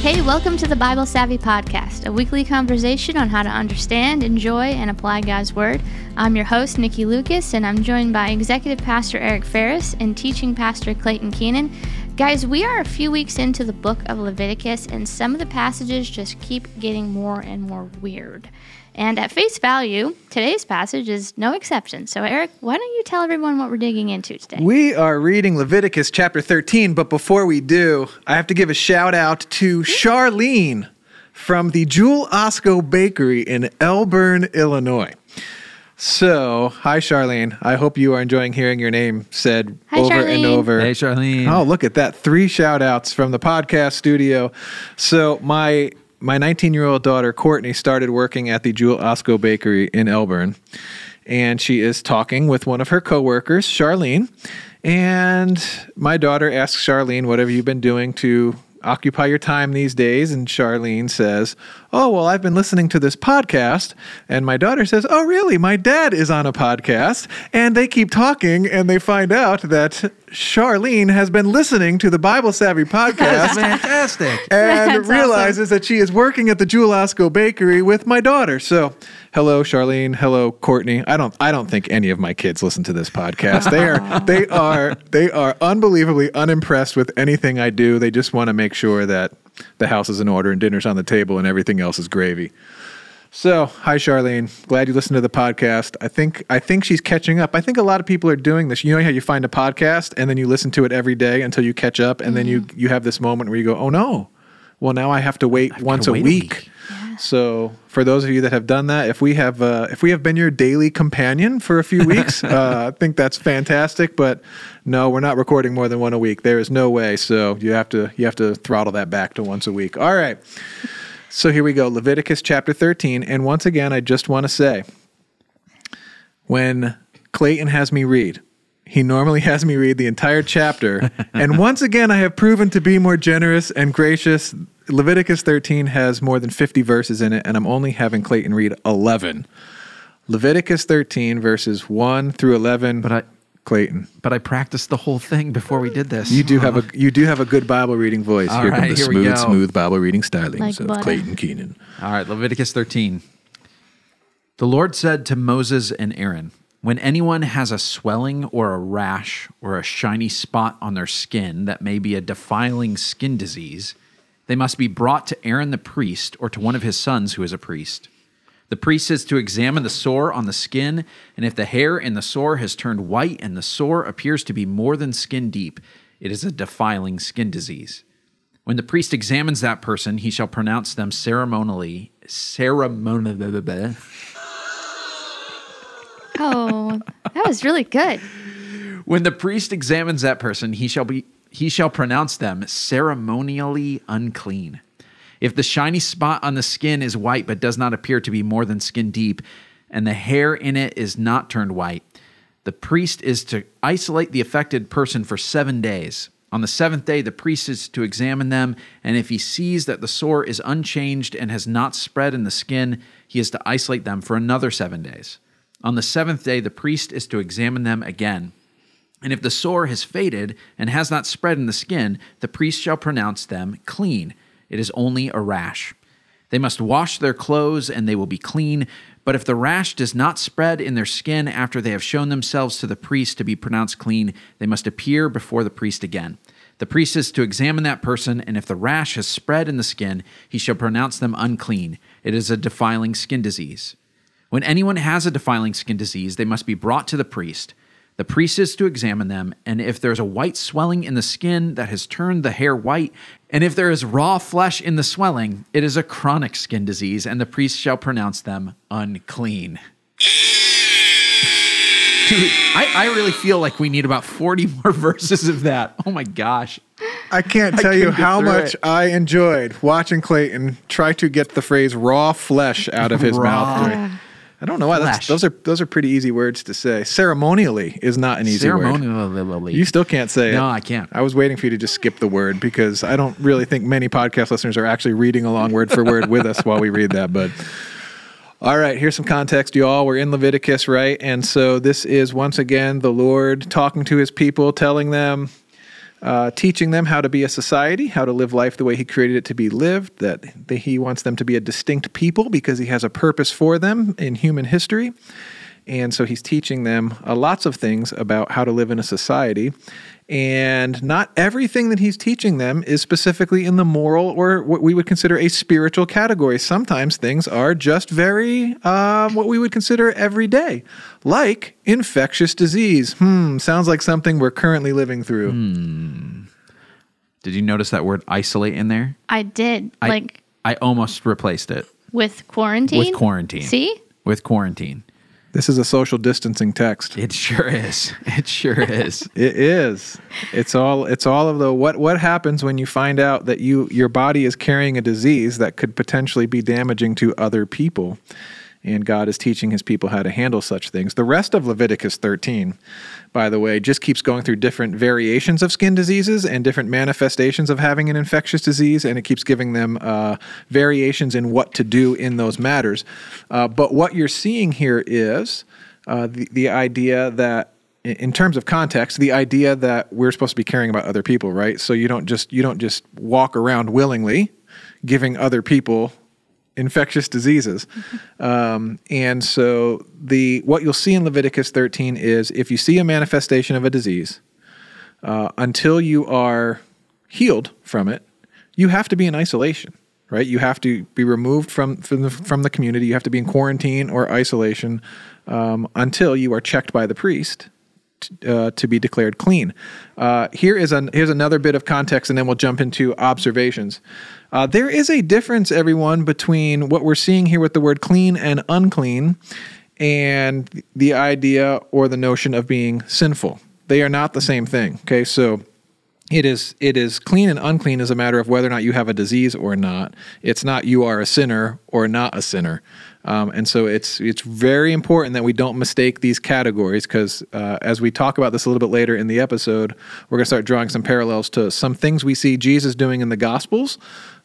Hey, welcome to the Bible Savvy Podcast, a weekly conversation on how to understand, enjoy, and apply God's Word. I'm your host, Nikki Lucas, and I'm joined by Executive Pastor Eric Ferris and Teaching Pastor Clayton Keenan. Guys, we are a few weeks into the book of Leviticus, and some of the passages just keep getting more and more weird. And at face value, today's passage is no exception. So, Eric, why don't you tell everyone what we're digging into today? We are reading Leviticus chapter 13, but before we do, I have to give a shout out to Charlene from the Jewel Osco Bakery in Elburn, Illinois. So, hi Charlene. I hope you are enjoying hearing your name said Hi, over and over. Hey, Charlene. Oh, look at that. Three shout outs from the podcast studio. So my my 19 year old daughter Courtney started working at the Jewel Osco Bakery in Elburn, and she is talking with one of her coworkers, Charlene. And my daughter asks Charlene, "What have you been doing to occupy your time these days?" And Charlene says, "Oh, well, I've been listening to this podcast." And my daughter says, "Oh, really? My dad is on a podcast." And they keep talking, and they find out that Charlene has been listening to the Bible Savvy podcast. That's podcast fantastic. and That's realizes that she is working at the Jewel Osco Bakery with my daughter. So, hello, Charlene. Hello, Courtney. I don't. I don't think any of my kids listen to this podcast. They are. they are. They are unbelievably unimpressed with anything I do. They just want to make sure that the house is in order and dinner's on the table and everything else is gravy. So, hi Charlene. Glad you listened to the podcast. I think I think she's catching up. I think a lot of people are doing this. You know how you find a podcast and then you listen to it every day until you catch up and then you mm. you have this moment where you go, "Oh no. Well, now I have to wait once a wait a week." So, for those of you that have done that, if we have uh, if we have been your daily companion for a few weeks, uh, I think that's fantastic. But no, we're not recording more than one a week. There is no way. So you have to you have to throttle that back to once a week. All right. So here we go, Leviticus chapter 13. And once again, I just want to say when Clayton has me read, he normally has me read the entire chapter. and once again, I have proven to be more generous and gracious. Leviticus 13 has more than 50 verses in it, and I'm only having Clayton read 11. Leviticus 13, verses 1 through 11. But I Clayton, but I practiced the whole thing before we did this. you do have a you do have a good Bible reading voice. All here right, comes the here we smooth, go. smooth Bible reading stylings Like of butter. Clayton Keenan. All right, Leviticus 13. The Lord said to Moses and Aaron, When anyone has a swelling or a rash or a shiny spot on their skin that may be a defiling skin disease, they must be brought to Aaron the priest or to one of his sons who is a priest. The priest is to examine the sore on the skin, and if the hair in the sore has turned white and the sore appears to be more than skin deep, it is a defiling skin disease. When the priest examines that person, he shall pronounce them ceremonially, ceremonially. Oh, that was really good. When the priest examines that person, he shall be he shall pronounce them ceremonially unclean. If the shiny spot on the skin is white but does not appear to be more than skin deep, and the hair in it is not turned white, the priest is to isolate the affected person for seven days. On the seventh day, the priest is to examine them, and if he sees that the sore is unchanged and has not spread in the skin, he is to isolate them for another seven days. On the seventh day, the priest is to examine them again. And if the sore has faded and has not spread in the skin, the priest shall pronounce them clean. It is only a rash. They must wash their clothes and they will be clean. But if the rash does not spread in their skin after they have shown themselves to the priest to be pronounced clean, they must appear before the priest again. The priest is to examine that person, and if the rash has spread in the skin, he shall pronounce them unclean. It is a defiling skin disease. When anyone has a defiling skin disease, they must be brought to the priest. The priest is to examine them, and if there is a white swelling in the skin that has turned the hair white, and if there is raw flesh in the swelling, it is a chronic skin disease, and the priest shall pronounce them unclean. Dude, I, I really feel like we need about 40 more verses of that. Oh my gosh. I can't I tell you how much it. I enjoyed watching Clayton try to get the phrase "raw flesh" out of his Raw mouth. I don't know why. That's, those are those are pretty easy words to say. Ceremonially is not an easy word. Ceremonially. You still can't say it. No, I can't. I was waiting for you to just skip the word because I don't really think many podcast listeners are actually reading along word for word with us while we read that. But all right, here's some context, y'all. We're in Leviticus, right? And so this is once again the Lord talking to his people, telling them uh, teaching them how to be a society, how to live life the way He created it to be lived, that, He wants them to be a distinct people because He has a purpose for them in human history. And so He's teaching them uh, lots of things about how to live in a society. And not everything that he's teaching them is specifically in the moral or what we would consider a spiritual category. Sometimes things are just very um, what we would consider everyday, like infectious disease. Hmm, sounds like something we're currently living through. Did you notice that word isolate in there? I did. I, like I almost replaced it with quarantine. with quarantine. See? With quarantine. This is a social distancing text. It sure is. It sure is. It is. It's all. It's all of the what. What happens when you find out that you your body is carrying a disease that could potentially be damaging to other people, and God is teaching His people how to handle such things. The rest of Leviticus 13, by the way, just keeps going through different variations of skin diseases and different manifestations of having an infectious disease, and it keeps giving them uh, variations in what to do in those matters. Uh, but what you're seeing here is uh, the the idea that in- terms of context, the idea that we're supposed to be caring about other people, right? So you don't just you don't just walk around willingly giving other people infectious diseases. Um, and so the what you'll see in Leviticus 13 is if you see a manifestation of a disease, uh, until you are healed from it, you have to be in isolation, right? You have to be removed from from the, from the community. You have to be in quarantine or isolation um, until you are checked by the priest uh, to be declared clean. Uh, here is an here's another bit of context, and then we'll jump into observations. Uh, there is a difference, everyone, between what we're seeing here with the word clean and unclean, and the idea or the notion of being sinful. They are not the same thing. Okay, so it is it is clean and unclean is a matter of whether or not you have a disease or not. It's not you are a sinner or not a sinner. Um, and so it's it's very important that we don't mistake these categories because uh, as we talk about this a little bit later in the episode, we're going to start drawing some parallels to some things we see Jesus doing in the Gospels,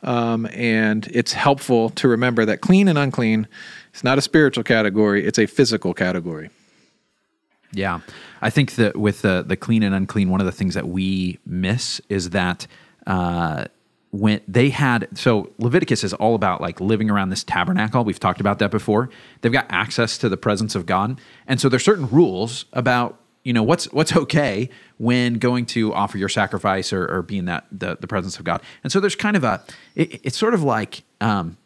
um, and it's helpful to remember that clean and unclean is not a spiritual category; it's a physical category. Yeah, I think that with the the clean and unclean, one of the things that we miss is that uh, when they had so Leviticus is all about like living around this tabernacle. We've talked about that before. They've got access to the presence of God, and so there's certain rules about you know what's what's okay when going to offer your sacrifice or, or being that the, the presence of God. And so there's kind of a it, it's sort of like um,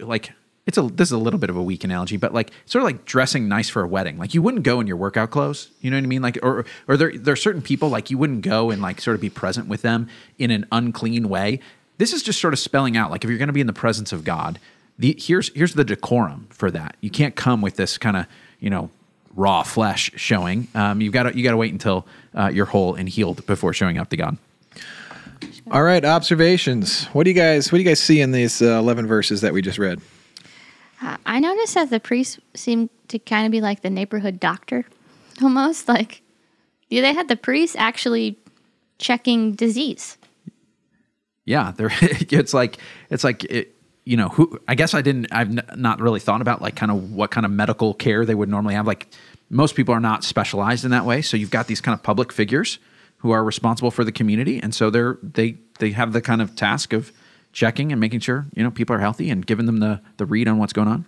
like it's a this is a little bit of a weak analogy, but like sort of like dressing nice for a wedding. Like you wouldn't go in your workout clothes, you know what I mean? Like or or there there are certain people like you wouldn't go and like sort of be present with them in an unclean way. This is just sort of spelling out like if you're going to be in the presence of God, the here's here's the decorum for that. You can't come with this kind of you know raw flesh showing. Um, you've got to you got to wait until uh, you're whole and healed before showing up to God. All right, observations. What do you guys what do you guys see in these uh, 11 verses that we just read? Uh, I noticed that the priests seemed to kind of be like the neighborhood doctor, almost like yeah, they had the priests actually checking disease. Yeah, there. It's like it's like it, you know who. I guess I didn't. I've n- not really thought about like kind of what kind of medical care they would normally have. Like most people are not specialized in that way. So you've got these kind of public figures who are responsible for the community, and so they're they they have the kind of task of checking and making sure you know people are healthy and giving them the the read on what's going on.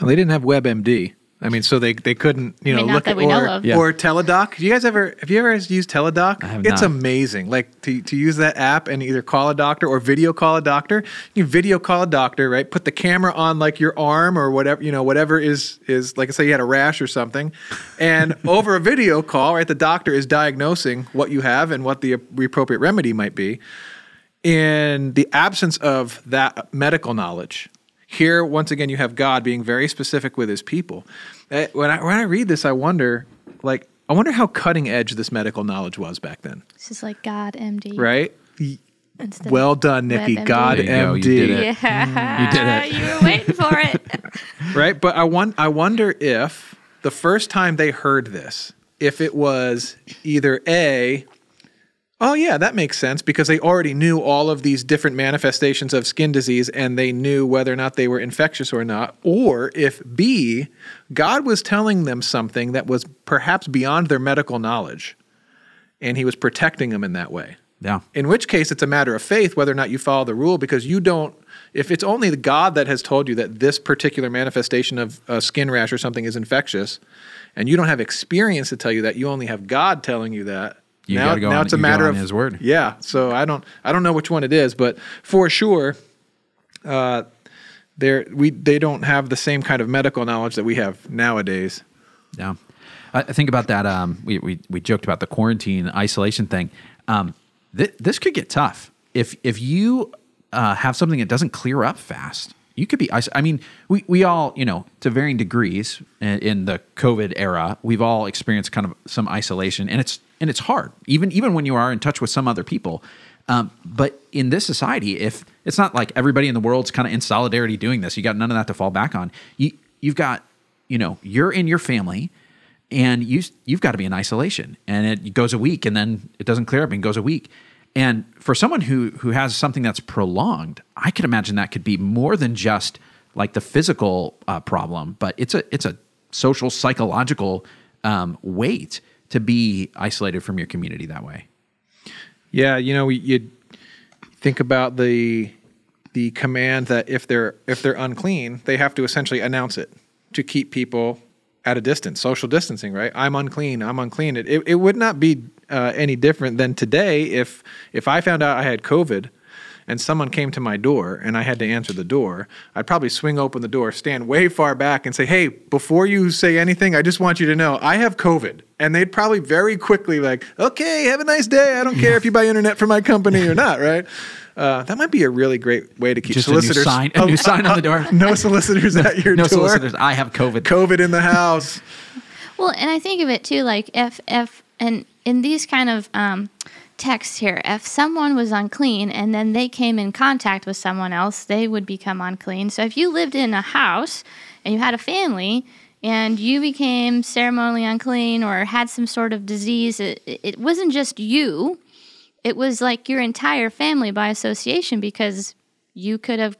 Well, they didn't have WebMD. I mean, so they, they couldn't, you know, mean, look at or, know. Yeah. or Teladoc. Do you guys ever have you ever used Teladoc? have it's not. amazing. Like to, to use that app and either call a doctor or video call a doctor. You video call a doctor, right? Put the camera on like your arm or whatever, you know, whatever is is like I say you had a rash or something. And over a video call, right, the doctor is diagnosing what you have and what the appropriate remedy might be. In the absence of that medical knowledge, here once again you have God being very specific with his people. Eh, When I when I read this, I wonder, like, I wonder how cutting edge this medical knowledge was back then, This is like God MD. right? Instead Well done, Nikki. WebMD. God There you go, you MD, did it. Yeah, You did it. You were waiting for it. right? But I want I wonder if the first time they heard this, if it was either a Oh yeah, that makes sense because they already knew all of these different manifestations of skin disease and they knew whether or not they were infectious or not. Or if B, God was telling them something that was perhaps beyond their medical knowledge and he was protecting them in that way. Yeah. In which case, it's a matter of faith whether or not you follow the rule because you don't. If it's only the God that has told you that this particular manifestation of a skin rash or something is infectious, and you don't have experience to tell you that, you only have God telling you that. You now, gotta go now on- it's a matter of His word. Yeah. So I don't. I don't know which one it is, but for sure, uh, they're, we they don't have the same kind of medical knowledge that we have nowadays. Yeah. I think about that. Um, we, we, we joked about the quarantine isolation thing. Um, th- this could get tough. If, if you uh, have something that doesn't clear up fast, you could be, I mean, we, we all, you know, to varying degrees in the COVID era, we've all experienced kind of some isolation and it's, and it's hard, even, even when you are in touch with some other people. Um, but in this society, if it's not like everybody in the world's kind of in solidarity doing this, you got none of that to fall back on. You, you've got, you know, you're in your family and you you've got to be in isolation and it goes a week and then it doesn't clear up and goes a week and for someone who who has something that's prolonged i could imagine that could be more than just like the physical uh, problem but it's a it's a social psychological um, weight to be isolated from your community that way Yeah, you know, you think about the the command that if they're if they're unclean, they have to essentially announce it to keep people at a distance, social distancing, right? I'm unclean. I'm unclean. It it, it would not be uh, any different than today if if I found out I had COVID and someone came to my door and I had to answer the door, I'd probably swing open the door, stand way far back, and say, "Hey, before you say anything, I just want you to know I have COVID." And they'd probably very quickly like, "Okay, have a nice day. I don't care if you buy internet for my company or not." Right? Uh, that might be a really great way to keep Just a new solicitors. sign- a new sign on the door. no solicitors at your no door. solicitors i have covid COVID in the house. Well, and I think of it too, like if if and in these kind of um, texts here, if someone was unclean and then they came in contact with someone else, they would become unclean. So if you lived in a house and you had a family and you became ceremonially unclean or had some sort of disease, it, it wasn't just you. It was like your entire family by association because you could have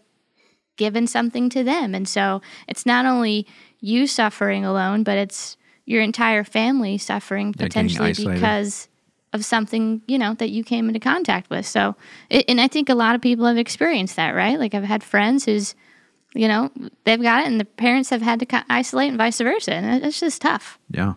given something to them. And so it's not only you suffering alone, but it's your entire family suffering They're potentially because of something, you know, that you came into contact with. So, it, and I think a lot of people have experienced that, right? Like I've had friends who's, you know, they've got it and the parents have had to co- isolate and vice versa. And it's just tough. Yeah.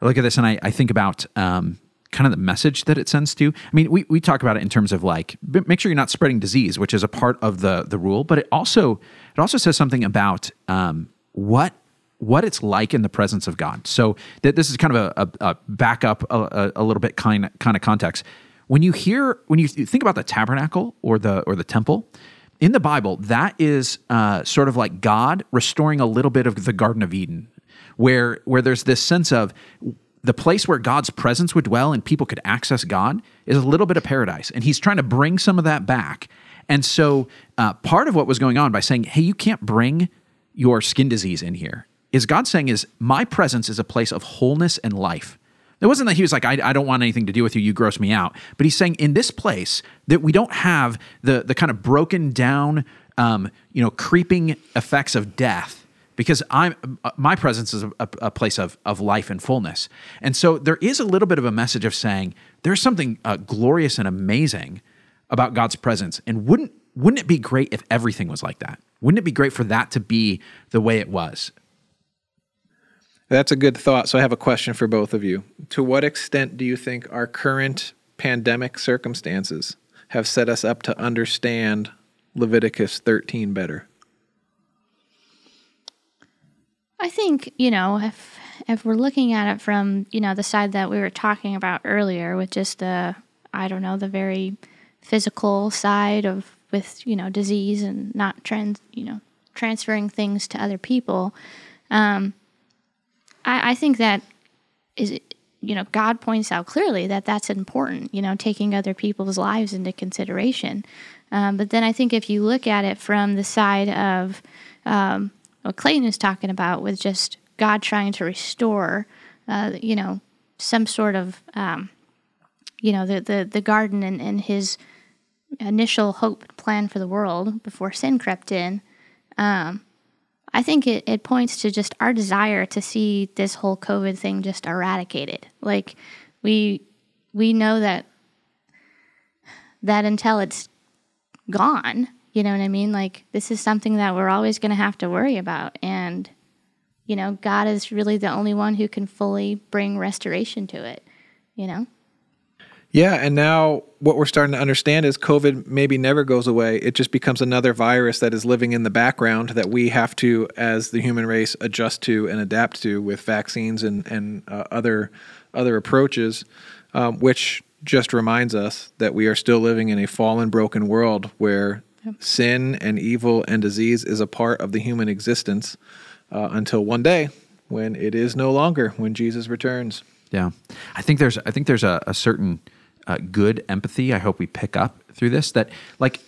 I look at this and I, I think about um, kind of the message that it sends to. I mean, we, we talk about it in terms of like make sure you're not spreading disease, which is a part of the the rule, but it also it also says something about um, what what it's like in the presence of God. So that this is kind of a, a, a backup a, a, a little bit kind kind of context. When you hear when you think about the tabernacle or the or the temple, in the Bible, that is uh, sort of like God restoring a little bit of the Garden of Eden, where where there's this sense of the place where God's presence would dwell and people could access God is a little bit of paradise, and He's trying to bring some of that back. And so, uh, part of what was going on by saying, "Hey, you can't bring your skin disease in here," is God saying, "Is my presence is a place of wholeness and life." It wasn't that he was like, I, I don't want anything to do with you. You gross me out. But he's saying in this place that we don't have the the kind of broken down, um, you know, creeping effects of death because I'm my presence is a, a place of of life and fullness. And so there is a little bit of a message of saying there's something uh, glorious and amazing about God's presence. And wouldn't wouldn't it be great if everything was like that? Wouldn't it be great for that to be the way it was? That's a good thought. So I have a question for both of you. To what extent do you think our current pandemic circumstances have set us up to understand Leviticus 13 better? I think, you know, if if we're looking at it from, you know, the side that we were talking about earlier with just the I don't know, the very physical side of with, you know, disease and not trans you know, transferring things to other people, um, I, I think that is you know, God points out clearly that that's important, you know, taking other people's lives into consideration. Um, but then I think if you look at it from the side of um, what Clayton is talking about with just God trying to restore, uh, you know, some sort of, um, you know, the, the, the garden and, and his initial hope plan for the world before sin crept in, um, I think it, it points to just our desire to see this whole COVID thing just eradicated. Like we we know that that until it's gone. You know what I mean? Like this is something that we're always going to have to worry about and you know, God is really the only one who can fully bring restoration to it, you know? Yeah, and now what we're starting to understand is COVID maybe never goes away. It just becomes another virus that is living in the background that we have to, as the human race, adjust to and adapt to with vaccines and and uh, other other approaches, um, which just reminds us that we are still living in a fallen, broken world where yep. sin and evil and disease is a part of the human existence uh, until one day when it is no longer when Jesus returns. Yeah, I think there's I think there's a, a certain uh, good empathy I hope we pick up through this that like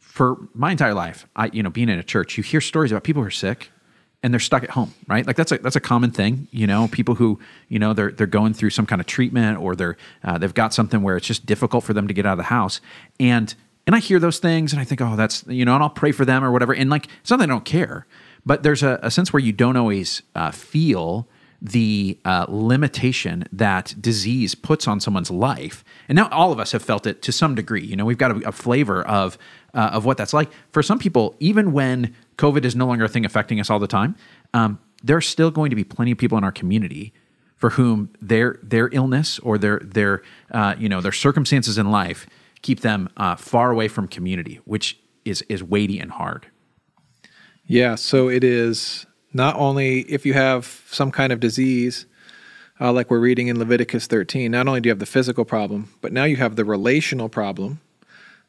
for my entire life I you know being in a church you hear stories about people who are sick and they're stuck at home right? Like that's a that's a common thing you know people who you know they're they're going through some kind of treatment or they're uh, they've got something where it's just difficult for them to get out of the house. And and I hear those things and I think oh that's you know and I'll pray for them or whatever. And like it's not that I don't care but there's a, a sense where you don't always uh, feel the uh, limitation that disease puts on someone's life. And now all of us have felt it to some degree. You know, we've got a, a flavor of uh, of what that's like. For some people, even when COVID is no longer a thing affecting us all the time, um, there are still going to be plenty of people in our community for whom their their illness or their their uh, you know their circumstances in life keep them uh, far away from community, which is is weighty and hard. Yeah, so it is not only if you have some kind of disease, uh, like we're reading in Leviticus 13, not only do you have the physical problem, but now you have the relational problem.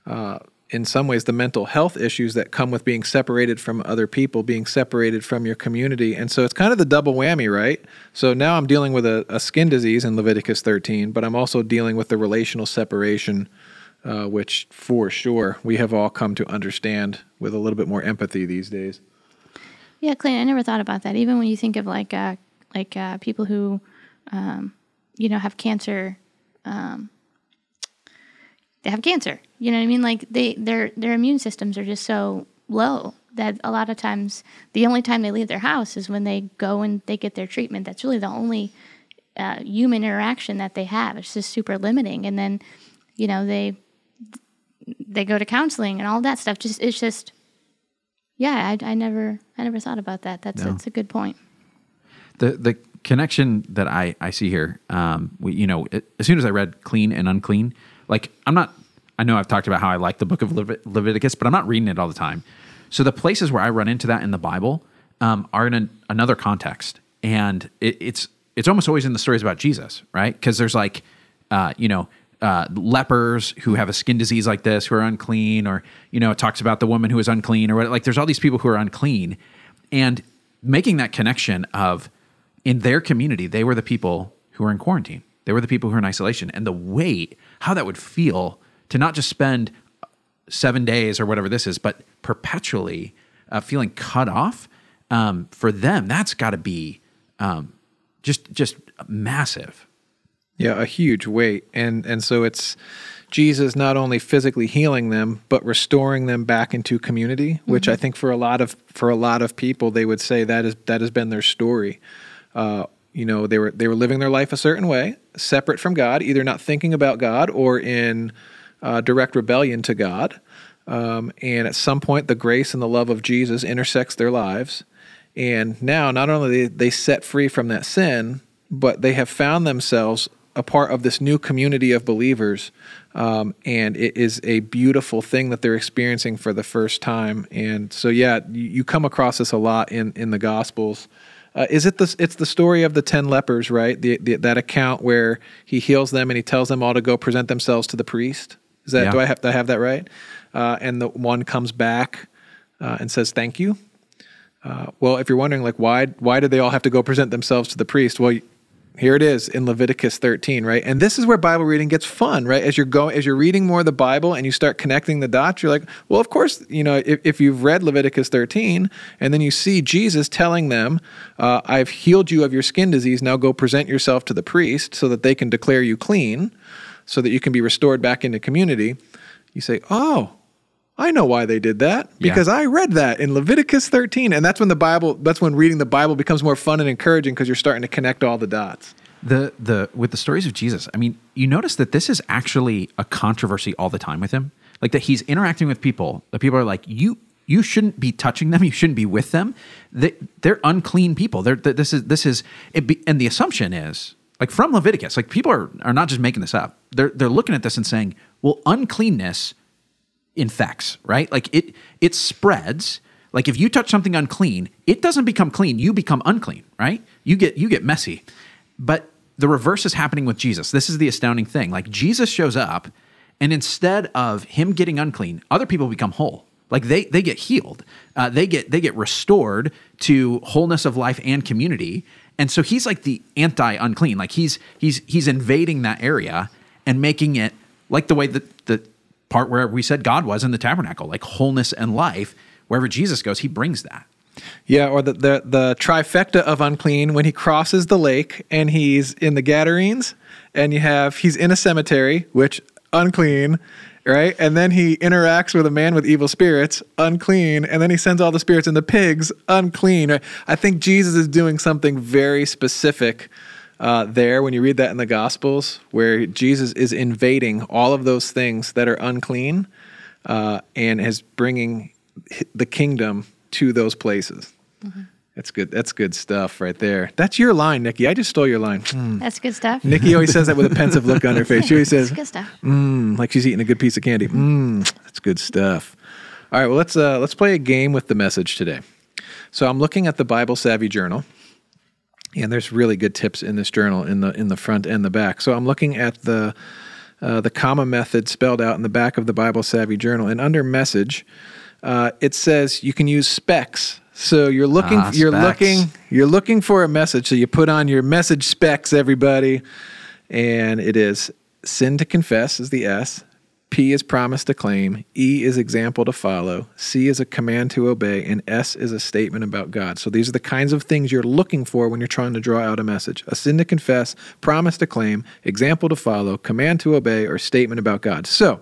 Uh, in some ways, the mental health issues that come with being separated from other people, being separated from your community. And so it's kind of the double whammy, right? So now I'm dealing with a, a skin disease in Leviticus 13, but I'm also dealing with the relational separation, uh, which for sure we have all come to understand with a little bit more empathy these days. Yeah, Clayton, I never thought about that. Even when you think of like uh, like uh, people who, um, you know, have cancer, um, they have cancer. You know what I mean? Like they their their immune systems are just so low that a lot of times the only time they leave their house is when they go and they get their treatment. That's really the only uh, human interaction that they have. It's just super limiting. And then, you know, they they go to counseling and all that stuff. Just it's just yeah, I, I never I never thought about that. That's no. that's a good point. The the connection that I I see here, um, we, you know, it, as soon as I read clean and unclean, like I'm not. I know I've talked about how I like the book of Levit- Leviticus, but I'm not reading it all the time. So the places where I run into that in the Bible um, are in an, another context, and it, it's it's almost always in the stories about Jesus, right? Because there's like, uh, you know, uh, lepers who have a skin disease like this who are unclean, or you know, it talks about the woman who is unclean, or what, like there's all these people who are unclean, and making that connection of in their community they were the people who were in quarantine, they were the people who were in isolation, and the weight how that would feel to not just spend seven days or whatever this is, but perpetually uh, feeling cut off um, for them. That's got to be um, just just massive. Yeah, a huge weight. And and so it's Jesus not only physically healing them but restoring them back into community, mm-hmm. which I think for a lot of for a lot of people they would say that is that has been their story. Uh, you know, they were they were living their life a certain way, separate from God, either not thinking about God or in uh, direct rebellion to God. Um, and at some point, the grace and the love of Jesus intersects their lives. And now, not only they, they set free from that sin, but they have found themselves a part of this new community of believers. Um, and it is a beautiful thing that they're experiencing for the first time. And so, yeah, you, you come across this a lot in, in the Gospels. Uh, is it the it's the story of the ten lepers, right? The, the, that account where he heals them and he tells them all to go present themselves to the priest. Is that yeah. do I have to have that right? Uh, and the one comes back uh, and says thank you. Uh, well, if you're wondering, like why why did they all have to go present themselves to the priest? Well, here it is in Leviticus 13, right? And this is where Bible reading gets fun, right? As you're going, as you're reading more of the Bible and you start connecting the dots, you're like, well, of course, you know, if, if you've read Leviticus 13 and then you see Jesus telling them, uh, I've healed you of your skin disease, now go present yourself to the priest so that they can declare you clean, so that you can be restored back into community. You say, oh, I know why they did that because yeah. I read that in Leviticus 13. And that's when the Bible, that's when reading the Bible becomes more fun and encouraging because you're starting to connect all the dots. the the with the stories of Jesus, I mean, you notice that this is actually a controversy all the time with him. Like that he's interacting with people. The people are like, you you shouldn't be touching them. You shouldn't be with them. They, they're unclean people. They're this is this is be, and the assumption is like from Leviticus. Like people are are not just making this up. They're they're looking at this and saying, well, uncleanness infects, right? Like it it spreads. Like if you touch something unclean, it doesn't become clean. You become unclean, right? You get you get messy. But the reverse is happening with Jesus. This is the astounding thing. Like Jesus shows up, and instead of him getting unclean, other people become whole. Like they they get healed. Uh, they get they get restored to wholeness of life and community. And so he's like the anti unclean. Like he's he's he's invading that area and making it like the way that the part where we said God was in the tabernacle, like wholeness and life. Wherever Jesus goes, he brings that. Yeah, or the, the the trifecta of unclean when he crosses the lake and he's in the Gadarenes, and you have he's in a cemetery, which unclean, right? And then he interacts with a man with evil spirits, unclean, and then he sends all the spirits and the pigs, unclean. Right? I think Jesus is doing something very specific uh, there when you read that in the Gospels, where Jesus is invading all of those things that are unclean uh, and is bringing the kingdom to those places. Mm-hmm. That's good. That's good stuff right there. That's your line, Nikki. I just stole your line. Mm. That's good stuff. Nikki always says that with a pensive look on her face. She always says, good stuff. Mm, like she's eating a good piece of candy. Mm, that's good stuff. All right, well let's uh, let's play a game with the message today. So I'm looking at the Bible Savvy Journal, and there's really good tips in this journal in the in the front and the back. So I'm looking at the uh, the comma method spelled out in the back of the Bible Savvy Journal, and under message, uh, it says you can use specs. So you're looking, ah, you're looking, you're looking for a message. So you put on your message specs, everybody, and it is sin to confess is the S. P is promise to claim, E is example to follow, C is a command to obey, and S is a statement about God. So these are the kinds of things you're looking for when you're trying to draw out a message a sin to confess, promise to claim, example to follow, command to obey, or statement about God. So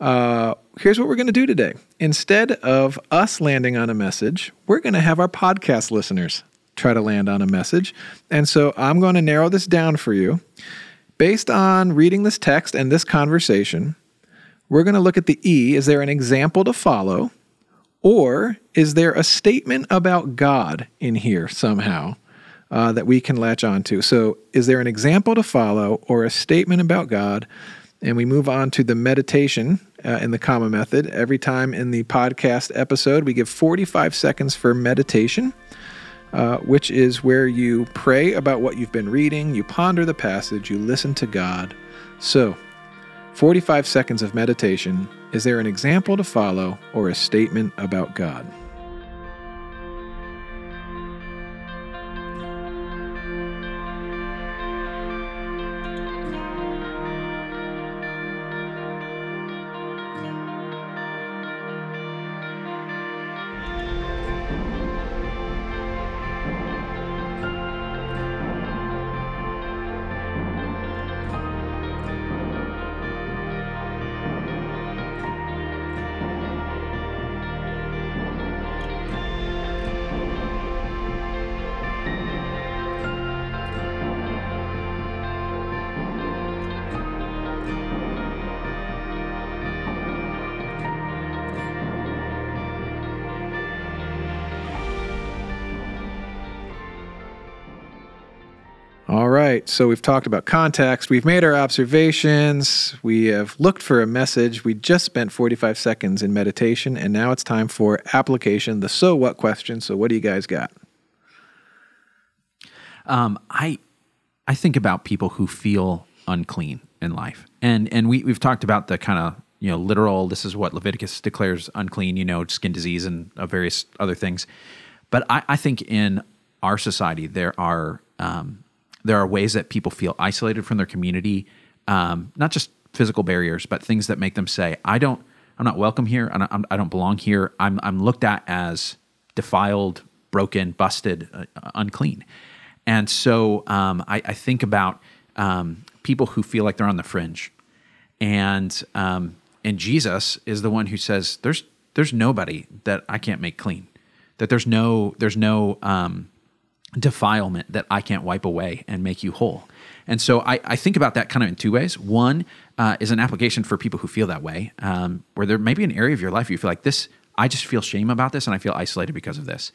uh, here's what we're going to do today. Instead of us landing on a message, we're going to have our podcast listeners try to land on a message. And so I'm going to narrow this down for you. Based on reading this text and this conversation, we're going to look at the E. Is there an example to follow? Or is there a statement about God in here somehow uh, that we can latch onto? So, is there an example to follow or a statement about God? And we move on to the meditation uh, in the comma method. Every time in the podcast episode, we give 45 seconds for meditation, uh, which is where you pray about what you've been reading, you ponder the passage, you listen to God. So, 45 seconds of meditation. Is there an example to follow or a statement about God? Right. So we've talked about context. We've made our observations. We have looked for a message. We just spent 45 seconds in meditation, and now it's time for application, the so what question. So, what do you guys got? Um, I I think about people who feel unclean in life, and and we we've talked about the kind of you know literal. This is what Leviticus declares unclean. You know, skin disease and uh, various other things. But I, I think in our society there are um, there are ways that people feel isolated from their community, um, not just physical barriers, but things that make them say, "I don't, I'm not welcome here. I don't, I don't belong here. I'm, I'm looked at as defiled, broken, busted, uh, unclean." And so um, I, I, think about um, people who feel like they're on the fringe, and um, and Jesus is the one who says, "There's there's nobody that I can't make clean. That there's no there's no um, defilement that I can't wipe away and make you whole. And so I, I think about that kind of in two ways. One uh, is an application for people who feel that way, um, where there may be an area of your life you feel like this, I just feel shame about this and I feel isolated because of this.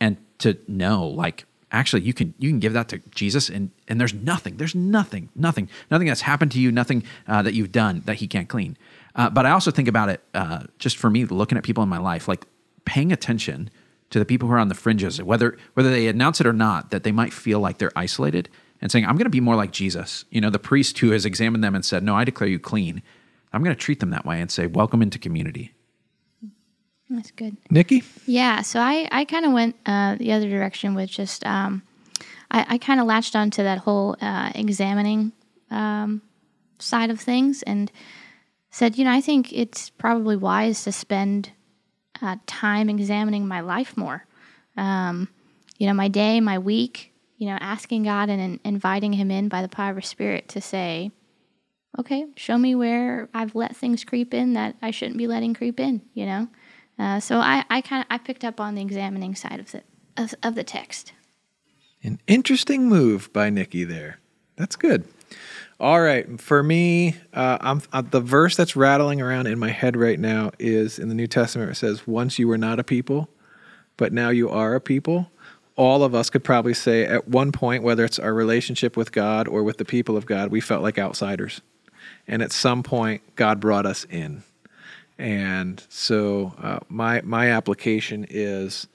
And to know, like, actually you can you can give that to Jesus and and there's nothing there's nothing nothing nothing that's happened to you nothing uh, that you've done that he can't clean uh, but I also think about it uh, just for me looking at people in my life like paying attention to the people who are on the fringes whether whether they announce it or not that they might feel like they're isolated and saying I'm going to be more like Jesus you know the priest who has examined them and said no I declare you clean I'm going to treat them that way and say welcome into community that's good. Nikki? Yeah, so I, I kind of went uh, the other direction with just, um, I, I kind of latched onto that whole uh, examining um, side of things and said, you know, I think it's probably wise to spend uh, time examining my life more. Um, you know, my day, my week, you know, asking God and, and inviting Him in by the power of Spirit to say, okay, show me where I've let things creep in that I shouldn't be letting creep in, you know? Uh, so I, I kind of I picked up on the examining side of the of, of the text. An interesting move by Nikki there. That's good. All right, for me, uh, I'm uh, the verse that's rattling around in my head right now is in the New Testament. It says, "Once you were not a people, but now you are a people." All of us could probably say at one point, whether it's our relationship with God or with the people of God, we felt like outsiders, and at some point, God brought us in. And so uh, my my application is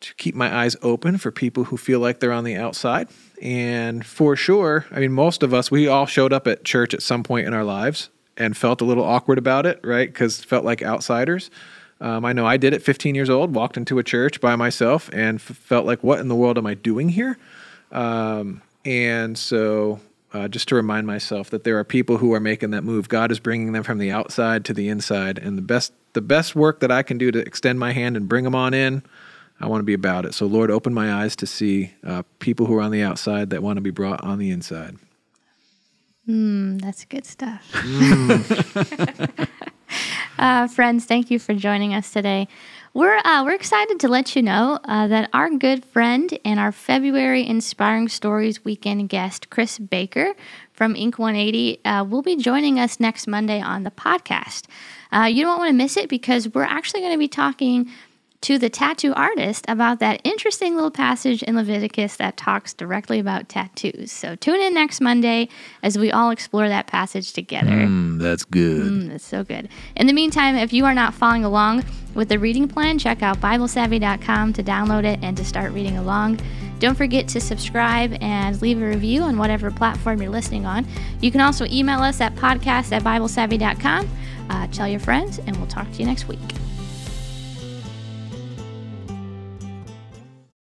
to keep my eyes open for people who feel like they're on the outside. And for sure, I mean, most of us, we all showed up at church at some point in our lives and felt a little awkward about it, right? Because felt like outsiders. Um, I know I did at 15 years old, walked into a church by myself and f- felt like, what in the world am I doing here? Um, and so uh, just to remind myself that there are people who are making that move. God is bringing them from the outside to the inside, and the best the best work that I can do to extend my hand and bring them on in, I want to be about it. So Lord, open my eyes to see uh, people who are on the outside that want to be brought on the inside. Mm, that's good stuff. Mm. uh, friends, thank you for joining us today. We're uh, we're excited to let you know uh, that our good friend and our February Inspiring Stories weekend guest, Chris Baker from Ink 180, uh, will be joining us next Monday on the podcast. Uh, you don't want to miss it because we're actually going to be talking to the tattoo artist about that interesting little passage in Leviticus that talks directly about tattoos. So tune in next Monday as we all explore that passage together. Mm, that's good. Mm, that's so good. In the meantime, if you are not following along with the reading plan, check out BibleSavvy.com to download it and to start reading along. Don't forget to subscribe and leave a review on whatever platform you're listening on. You can also email us at podcast at BibleSavvy.com. Uh, tell your friends, and we'll talk to you next week.